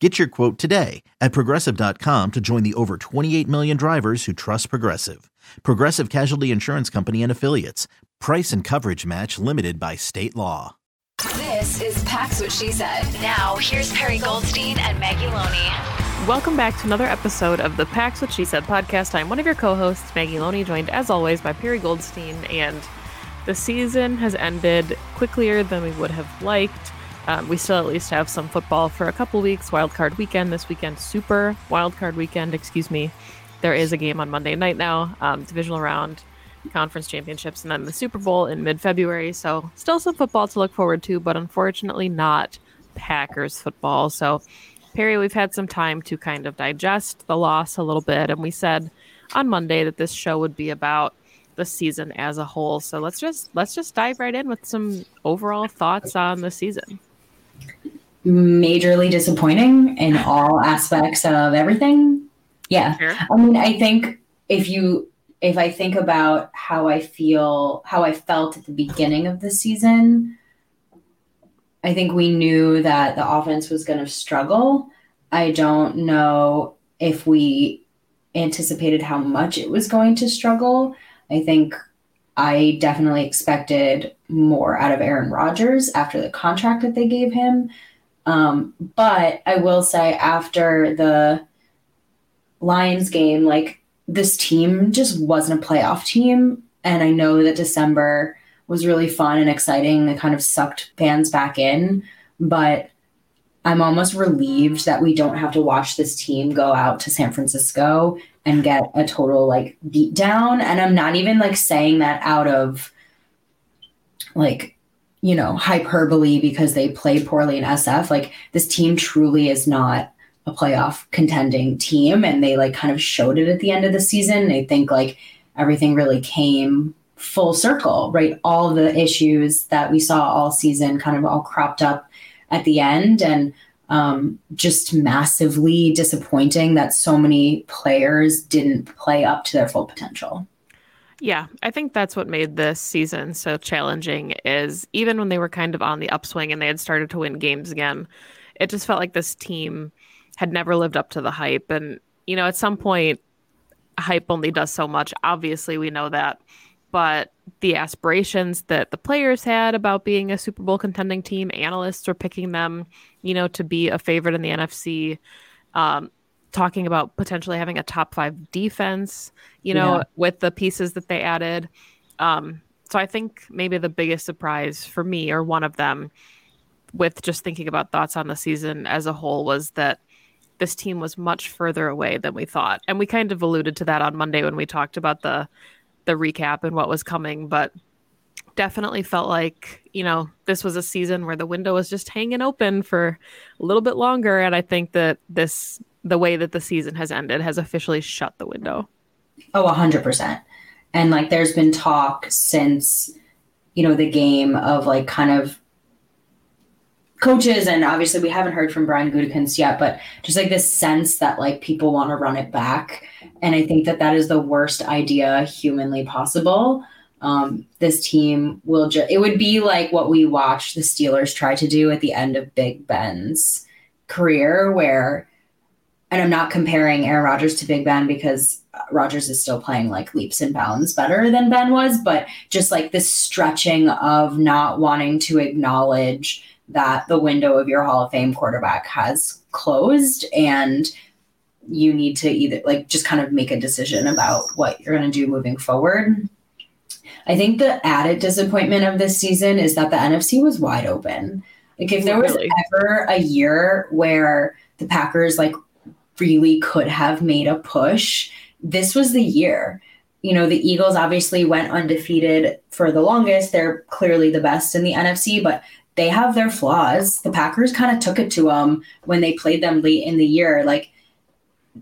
Get your quote today at progressive.com to join the over 28 million drivers who trust Progressive. Progressive Casualty Insurance Company and Affiliates. Price and coverage match limited by state law. This is Pax What She Said. Now, here's Perry Goldstein and Maggie Loney. Welcome back to another episode of the Pax What She Said podcast. I'm one of your co hosts, Maggie Loney, joined as always by Perry Goldstein. And the season has ended quicker than we would have liked. Um, we still at least have some football for a couple weeks. Wild card weekend this weekend, super wild card weekend, excuse me. There is a game on Monday night now, um, divisional round, conference championships, and then the Super Bowl in mid February. So, still some football to look forward to, but unfortunately not Packers football. So, Perry, we've had some time to kind of digest the loss a little bit, and we said on Monday that this show would be about the season as a whole. So let's just let's just dive right in with some overall thoughts on the season majorly disappointing in all aspects of everything. Yeah. Sure. I mean, I think if you if I think about how I feel, how I felt at the beginning of the season, I think we knew that the offense was going to struggle. I don't know if we anticipated how much it was going to struggle. I think I definitely expected more out of Aaron Rodgers after the contract that they gave him. Um, but I will say, after the Lions game, like this team just wasn't a playoff team. And I know that December was really fun and exciting. It kind of sucked fans back in. But I'm almost relieved that we don't have to watch this team go out to San Francisco and get a total like beat down. And I'm not even like saying that out of like, you know, hyperbole because they play poorly in SF. Like this team truly is not a playoff contending team. And they like kind of showed it at the end of the season. I think like everything really came full circle, right? All the issues that we saw all season kind of all cropped up at the end. And um, just massively disappointing that so many players didn't play up to their full potential. Yeah, I think that's what made this season so challenging is even when they were kind of on the upswing and they had started to win games again, it just felt like this team had never lived up to the hype. And, you know, at some point, hype only does so much. Obviously, we know that but the aspirations that the players had about being a Super Bowl contending team, analysts were picking them, you know, to be a favorite in the NFC. Um, talking about potentially having a top five defense, you know, yeah. with the pieces that they added. Um, so I think maybe the biggest surprise for me, or one of them, with just thinking about thoughts on the season as a whole, was that this team was much further away than we thought. And we kind of alluded to that on Monday when we talked about the the recap and what was coming, but definitely felt like, you know, this was a season where the window was just hanging open for a little bit longer. And I think that this, the way that the season has ended, has officially shut the window. Oh, 100%. And like there's been talk since, you know, the game of like kind of coaches and obviously we haven't heard from Brian Gutekunst yet, but just like this sense that like people want to run it back. And I think that that is the worst idea humanly possible. Um, this team will just, it would be like what we watched the Steelers try to do at the end of Big Ben's career, where, and I'm not comparing Aaron Rodgers to Big Ben because uh, Rodgers is still playing like leaps and bounds better than Ben was, but just like this stretching of not wanting to acknowledge that the window of your Hall of Fame quarterback has closed and you need to either like just kind of make a decision about what you're going to do moving forward. I think the added disappointment of this season is that the NFC was wide open. Like if there was really? ever a year where the Packers like really could have made a push, this was the year. You know, the Eagles obviously went undefeated for the longest. They're clearly the best in the NFC, but they have their flaws. The Packers kind of took it to them when they played them late in the year. Like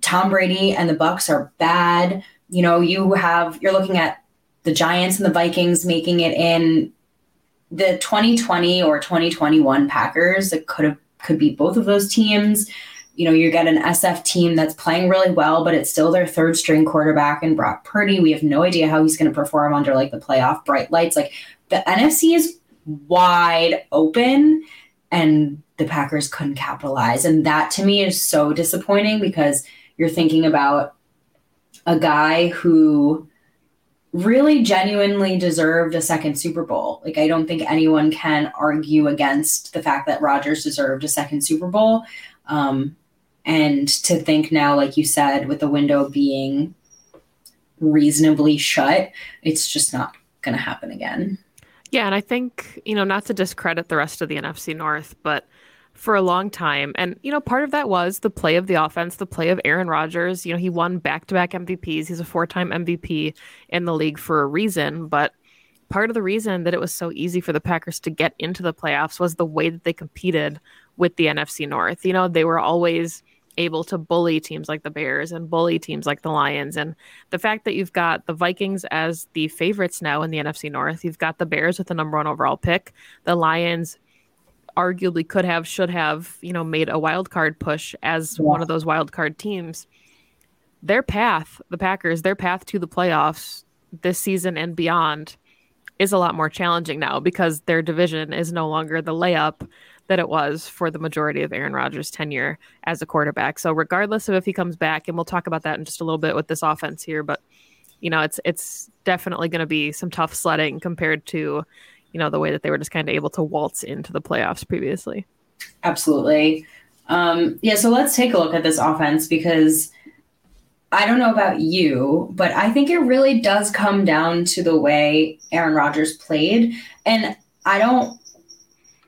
Tom Brady and the Bucs are bad. You know, you have you're looking at the Giants and the Vikings making it in the 2020 or 2021 Packers that could have could be both of those teams. You know, you get an SF team that's playing really well, but it's still their third string quarterback and Brock Purdy. We have no idea how he's going to perform under like the playoff bright lights. Like the NFC is wide open and the Packers couldn't capitalize. And that to me is so disappointing because you're thinking about a guy who really genuinely deserved a second Super Bowl. Like I don't think anyone can argue against the fact that Rodgers deserved a second Super Bowl. Um, and to think now, like you said, with the window being reasonably shut, it's just not going to happen again. Yeah, and I think, you know, not to discredit the rest of the NFC North, but for a long time. And, you know, part of that was the play of the offense, the play of Aaron Rodgers. You know, he won back to back MVPs. He's a four time MVP in the league for a reason. But part of the reason that it was so easy for the Packers to get into the playoffs was the way that they competed with the NFC North. You know, they were always able to bully teams like the Bears and bully teams like the Lions. And the fact that you've got the Vikings as the favorites now in the NFC North, you've got the Bears with the number one overall pick, the Lions arguably could have, should have, you know, made a wild card push as yeah. one of those wild card teams. Their path, the Packers, their path to the playoffs this season and beyond is a lot more challenging now because their division is no longer the layup that it was for the majority of Aaron Rodgers' tenure as a quarterback. So regardless of if he comes back, and we'll talk about that in just a little bit with this offense here, but you know, it's it's definitely going to be some tough sledding compared to, you know, the way that they were just kind of able to waltz into the playoffs previously. Absolutely. Um, yeah, so let's take a look at this offense because I don't know about you, but I think it really does come down to the way Aaron Rodgers played. And I don't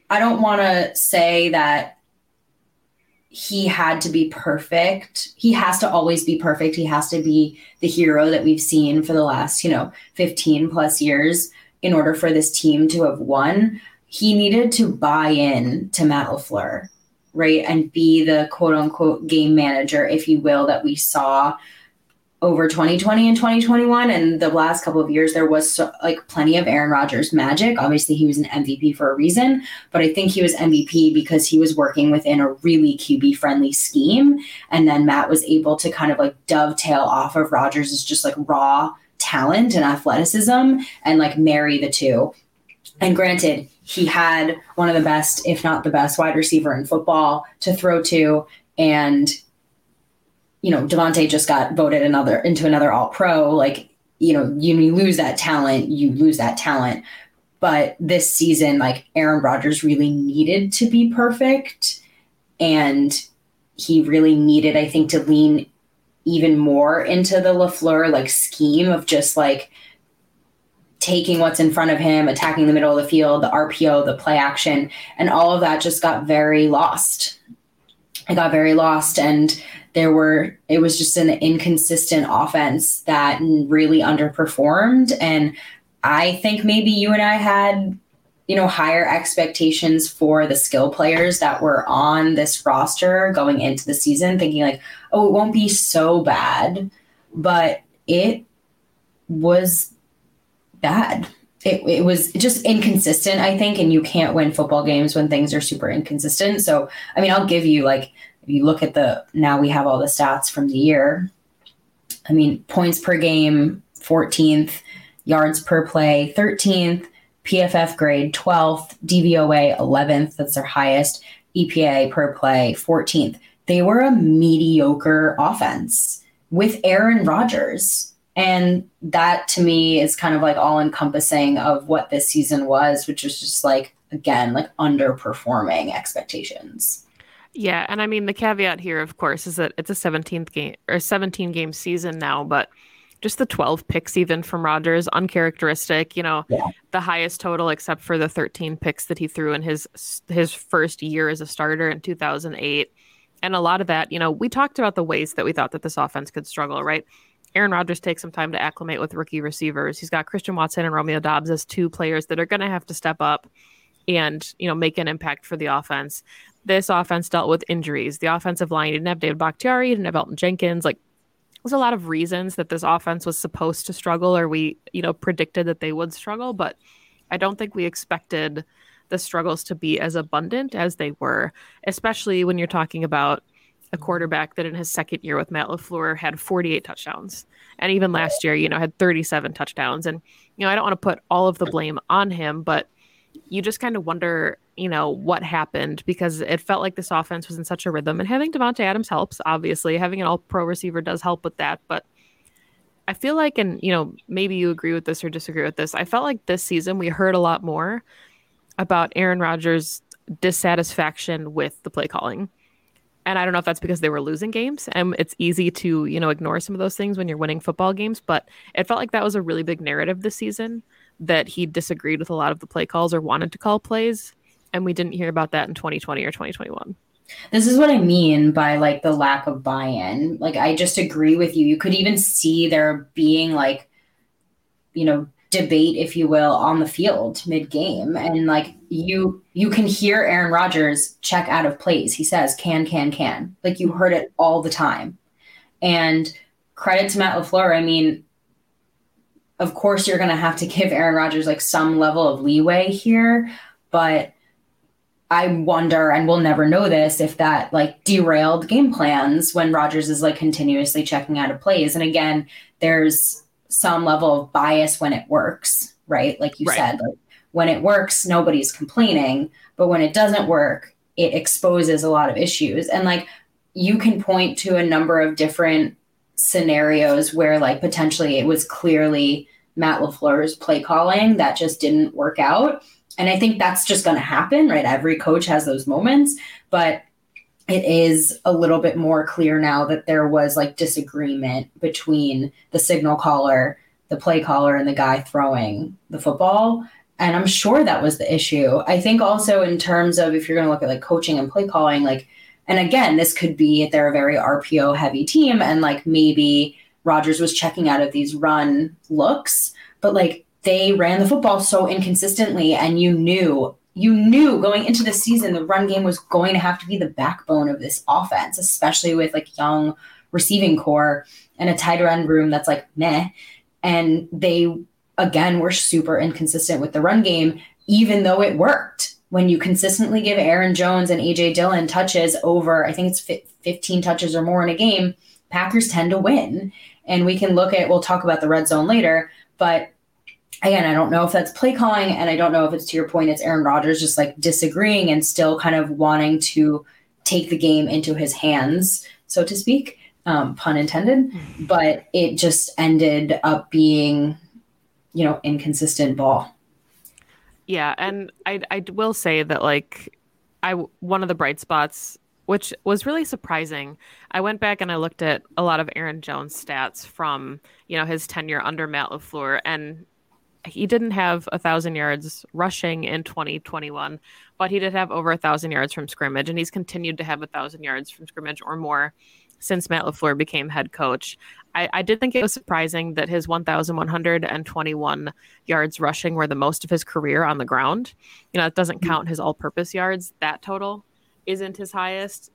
I don't want to say that he had to be perfect. He has to always be perfect. He has to be the hero that we've seen for the last, you know, 15 plus years in order for this team to have won. He needed to buy in to Matt LaFleur, right? And be the quote unquote game manager, if you will, that we saw over 2020 and 2021 and the last couple of years there was so, like plenty of Aaron Rodgers magic. Obviously he was an MVP for a reason, but I think he was MVP because he was working within a really QB friendly scheme and then Matt was able to kind of like dovetail off of Rodgers' just like raw talent and athleticism and like marry the two. And granted, he had one of the best, if not the best, wide receiver in football to throw to and you know, Davante just got voted another into another all pro. Like, you know, you, you lose that talent, you lose that talent. But this season, like Aaron Rodgers really needed to be perfect. And he really needed, I think, to lean even more into the LaFleur like scheme of just like taking what's in front of him, attacking the middle of the field, the RPO, the play action, and all of that just got very lost. I got very lost. And there were it was just an inconsistent offense that really underperformed. And i think maybe you and i had you know higher expectations for the skill players that were on this roster going into the season thinking like oh it won't be so bad but it was bad. It, it was just inconsistent i think and you can't win football games when things are super inconsistent. So i mean i'll give you like you look at the now we have all the stats from the year. I mean, points per game, 14th, yards per play 13th, PFF grade 12th, DVOA 11th, that's their highest, EPA per play 14th. They were a mediocre offense with Aaron Rodgers. And that to me is kind of like all encompassing of what this season was, which was just like, again, like underperforming expectations. Yeah. And I mean, the caveat here, of course, is that it's a 17th game or 17 game season now, but just the 12 picks even from Rodgers, uncharacteristic, you know, yeah. the highest total except for the 13 picks that he threw in his his first year as a starter in 2008. And a lot of that, you know, we talked about the ways that we thought that this offense could struggle, right? Aaron Rodgers takes some time to acclimate with rookie receivers. He's got Christian Watson and Romeo Doubs as two players that are going to have to step up and, you know, make an impact for the offense. This offense dealt with injuries. The offensive line didn't have David Bakhtiari, didn't have Elgton Jenkins. Like there's a lot of reasons that this offense was supposed to struggle or we, you know, predicted that they would struggle, but I don't think we expected the struggles to be as abundant as they were, especially when you're talking about a quarterback that in his second year with Matt LaFleur had 48 touchdowns. And even last year, you know, had 37 touchdowns. And, you know, I don't want to put all of the blame on him, but you just kind of wonder you know, what happened because it felt like this offense was in such a rhythm. And having Davante Adams helps, obviously. Having an all pro receiver does help with that. But I feel like, and, you know, maybe you agree with this or disagree with this. I felt like this season we heard a lot more about Aaron Rodgers' dissatisfaction with the play calling. And I don't know if that's because they were losing games and it's easy to, you know, ignore some of those things when you're winning football games. But it felt like that was a really big narrative this season that he disagreed with a lot of the play calls or wanted to call plays and we didn't hear about that in 2020 or 2021 this is what i mean by like the lack of buy-in. Like i just agree with you. You could even see there being like you know debate if you will on the field mid-game. And like you you can hear aaron rodgers check out of plays. He says can can can. Like you heard it all the time. And credit to matt lafleur i mean of course you're going to have to give aaron rodgers like some level of leeway here but I wonder, and we'll never know this, if that like derailed game plans when Rodgers is like continuously checking out of plays. And again, there's some level of bias when it works, right? Like you right. said, like when it works, nobody's complaining, but when it doesn't work, it exposes a lot of issues. And like you can point to a number of different scenarios where like potentially it was clearly Matt LaFleur's play calling that just didn't work out and I think that's just going to happen, right? Every coach has those moments, but it is a little bit more clear now that there was like disagreement between the signal caller, the play caller, and the guy throwing the football. And I'm sure that was the issue. I think also in terms of if you're going to look at like coaching and play calling, like, and again, this could be they're a very RPO heavy team, and like maybe Rodgers was checking out of these run looks, but like they ran the football so inconsistently and you knew you knew going into the season the run game was going to have to be the backbone of this offense especially with like young receiving corps and a tight end room that's like meh. And they again were super inconsistent with the run game even though it worked. When you consistently give Aaron Jones and AJ Dillon touches over I think it's 15 touches or more in a game Packers tend to win. And we can look at we'll talk about the red zone later but again, I don't know if that's play calling, and I don't know if it's to your point, it's Aaron Rodgers just like disagreeing and still kind of wanting to take the game into his hands, so to speak, um, pun intended. Mm-hmm. But it just ended up being, you know, inconsistent ball. Yeah, and I I will say that like I one of the bright spots which was really surprising. I went back and I looked at a lot of Aaron Jones stats from, you know, his tenure under Matt LaFleur and he didn't have a thousand yards rushing in 2021, but he did have over a thousand yards from scrimmage, and he's continued to have a thousand yards from scrimmage or more since Matt LaFleur became head coach. I, I did think it was surprising that his 1,121 yards rushing were the most of his career on the ground. You know, it doesn't mm-hmm. count his all purpose yards. That total isn't his highest.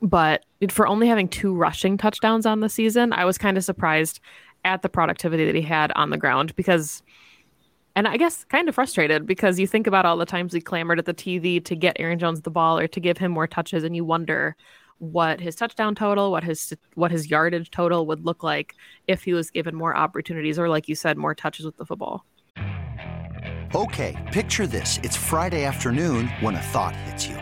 But for only having two rushing touchdowns on the season, I was kind of surprised at the productivity that he had on the ground because and I guess kind of frustrated because you think about all the times he clamored at the TV to get Aaron Jones the ball or to give him more touches and you wonder what his touchdown total, what his what his yardage total would look like if he was given more opportunities or like you said more touches with the football. Okay, picture this. It's Friday afternoon when a thought hits you.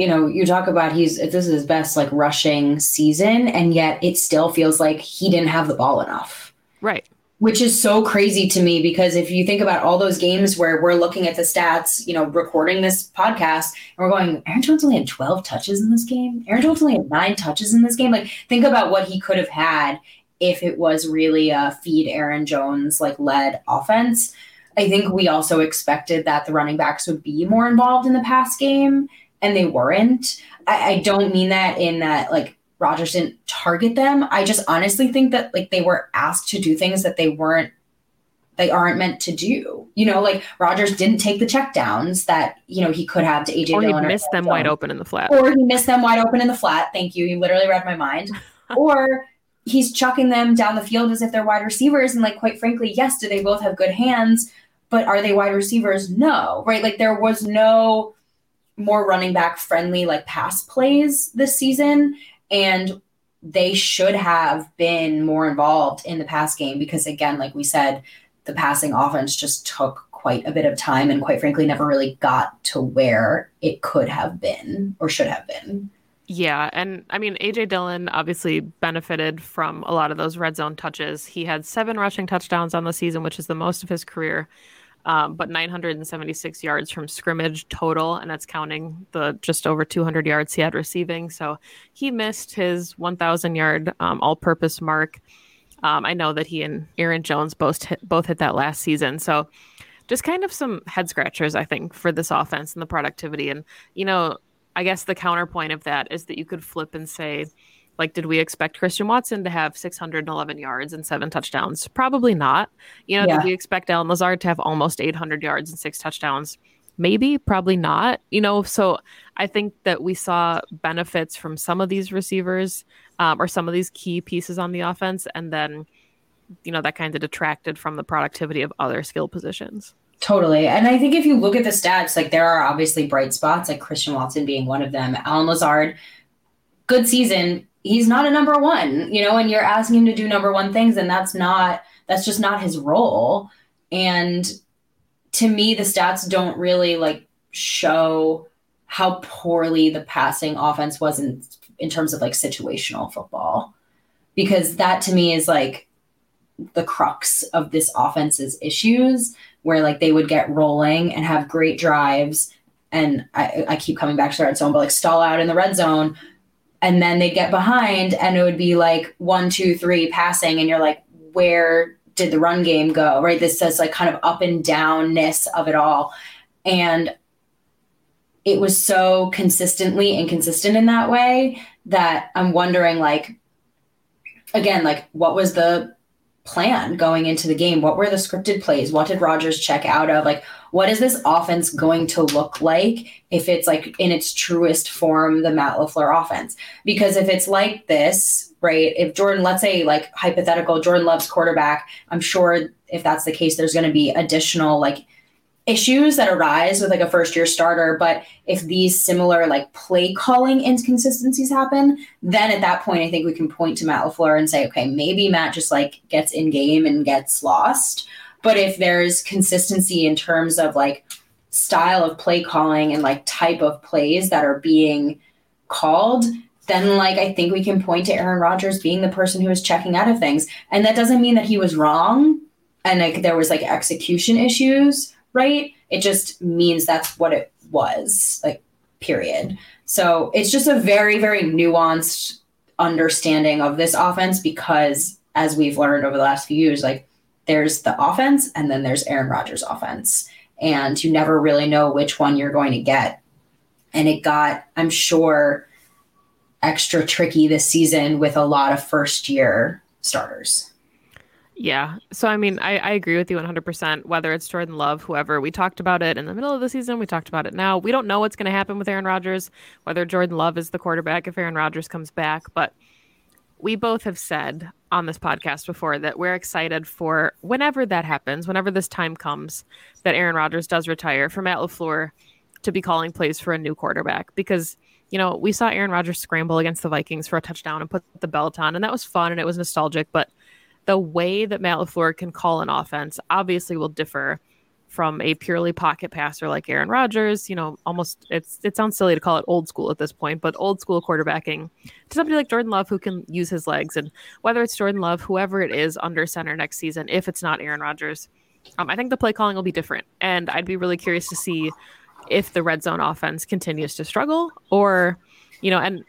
you know, you talk about he's, this is his best like rushing season, and yet it still feels like he didn't have the ball enough. Right which is so crazy to me because if you think about all those games where we're looking at the stats, you know, recording this podcast and we're going, Aaron Jones only had 12 touches in this game. Aaron Jones only had nine touches in this game. Like, think about what he could have had if it was really a feed Aaron Jones like led offense. I think we also expected that the running backs would be more involved in the pass game, and they weren't. I, I don't mean that in that like Rodgers didn't target them. I just honestly think that like they were asked to do things that they weren't they aren't meant to do. You know, like Rodgers didn't take the checkdowns that, you know, he could have to AJ or Dillon. He missed them wide open in the flat. Or he missed them wide open in the flat. Thank you. You literally read my mind. or he's chucking them down the field as if they're wide receivers. And like quite frankly, yes, do they both have good hands? But are they wide receivers? No. Right. Like there was no more running back friendly like pass plays this season and they should have been more involved in the pass game because again like we said the passing offense just took quite a bit of time and quite frankly never really got to where it could have been or should have been. Yeah and i mean aj dillon obviously benefited from a lot of those red zone touches. He had seven rushing touchdowns on the season which is the most of his career um, but 976 yards from scrimmage total, and that's counting the just over 200 yards he had receiving. So he missed his 1,000 yard um, all purpose mark. Um, I know that he and Aaron Jones both hit, both hit that last season. So just kind of some head scratchers, I think, for this offense and the productivity. And, you know, I guess the counterpoint of that is that you could flip and say, like, did we expect Christian Watson to have 611 yards and seven touchdowns? Probably not. You know, yeah. did we expect Allen Lazard to have almost 800 yards and six touchdowns? Maybe, probably not. You know, so I think that we saw benefits from some of these receivers um, or some of these key pieces on the offense, and then, you know, that kind of detracted from the productivity of other skill positions. Totally. And I think if you look at the stats, like there are obviously bright spots, like Christian Watson being one of them. Allen Lazard, good season, he's not a number one, you know, and you're asking him to do number one things, and that's not that's just not his role. And to me, the stats don't really like show how poorly the passing offense was in in terms of like situational football. Because that to me is like the crux of this offense's issues, where like they would get rolling and have great drives. And I, I keep coming back to the red zone, but like stall out in the red zone, and then they get behind and it would be like one two three passing and you're like where did the run game go right? This says like kind of up and downness of it all. And it was so consistently inconsistent in that way that i'm wondering like again like what was the plan going into the game? What were the scripted plays? What did rodgers check out of? Like what is this offense going to look like if it's like in its truest form, the Matt LaFleur offense? Because if it's like this, right, if Jordan, let's say like hypothetical, Jordan Love's quarterback, I'm sure if that's the case, there's going to be additional like issues that arise with like a first year starter. But if these similar like play calling inconsistencies happen, then at that point, I think we can point to Matt LaFleur and say, okay, maybe Matt just like gets in game and gets lost. But if there's consistency in terms of like style of play calling and like type of plays that are being called, then like I think we can point to Aaron Rodgers being the person who is checking out of things. And that doesn't mean that he was wrong and like there was like execution issues, right? It just means that's what it was, like period. So it's just a very, very nuanced understanding of this offense because as we've learned over the last few years, like there's the offense and then there's Aaron Rodgers' offense. And you never really know which one you're going to get. And it got, I'm sure, extra tricky this season with a lot of first year starters. Yeah. So, I mean, I, I agree with you 100%. Whether it's Jordan Love, whoever, we talked about it in the middle of the season. We talked about it now. We don't know what's going to happen with Aaron Rodgers, whether Jordan Love is the quarterback if Aaron Rodgers comes back. But we both have said on this podcast before that we're excited for whenever that happens, whenever this time comes that Aaron Rodgers does retire, for Matt LaFleur to be calling plays for a new quarterback because you know, we saw Aaron Rodgers scramble against the Vikings for a touchdown and put the belt on, and that was fun and it was nostalgic. But the way that Matt LaFleur can call an offense obviously will differ from a purely pocket passer like Aaron Rodgers. You know, almost it's it sounds silly to call it old school at this point, but old school quarterbacking to somebody like Jordan Love who can use his legs. And whether it's Jordan Love, whoever it is under center next season, if it's not Aaron Rodgers, um, I think the play calling will be different. And I'd be really curious to see if the red zone offense continues to struggle or, you know, and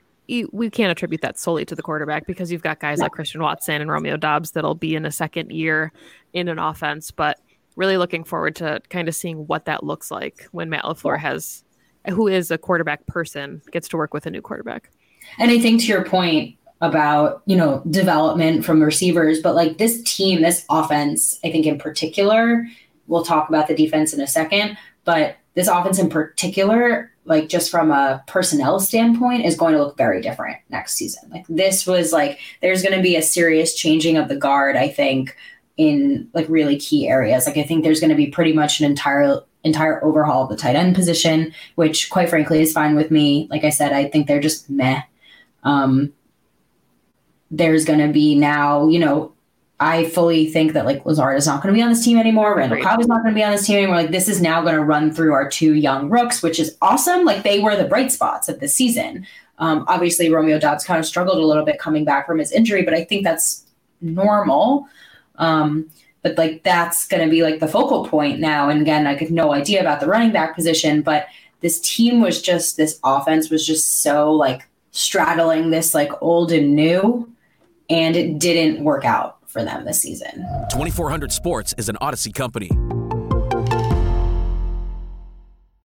we can't attribute that solely to the quarterback because you've got guys like Christian Watson and Romeo Doubs that'll be in a second year in an offense, but really looking forward to kind of seeing what that looks like when Matt LaFleur has, who is a quarterback person, gets to work with a new quarterback. And I think to your point about, you know, development from receivers, but like this team, this offense, I think in particular, we'll talk about the defense in a second, but this offense in particular, like just from a personnel standpoint, is going to look very different next season. Like this was like there's going to be a serious changing of the guard, I think, in like really key areas. Like I think there's going to be pretty much an entire entire overhaul of the tight end position, which quite frankly is fine with me. Like I said, I think they're just meh. Um, there's going to be now, you know, I fully think that like Lazard is not going to be on this team anymore. Randall right. Cobb is not going to be on this team anymore. Like this is now going to run through our two young rooks, which is awesome. Like they were the bright spots of the season. Um, obviously, Romeo Doubs kind of struggled a little bit coming back from his injury, but I think that's normal. Um, but like that's going to be like the focal point now. And again, I have no idea about the running back position, but this team was just this offense was just so like straddling this like old and new, and it didn't work out for them this season. 2400 Sports is an Odyssey company.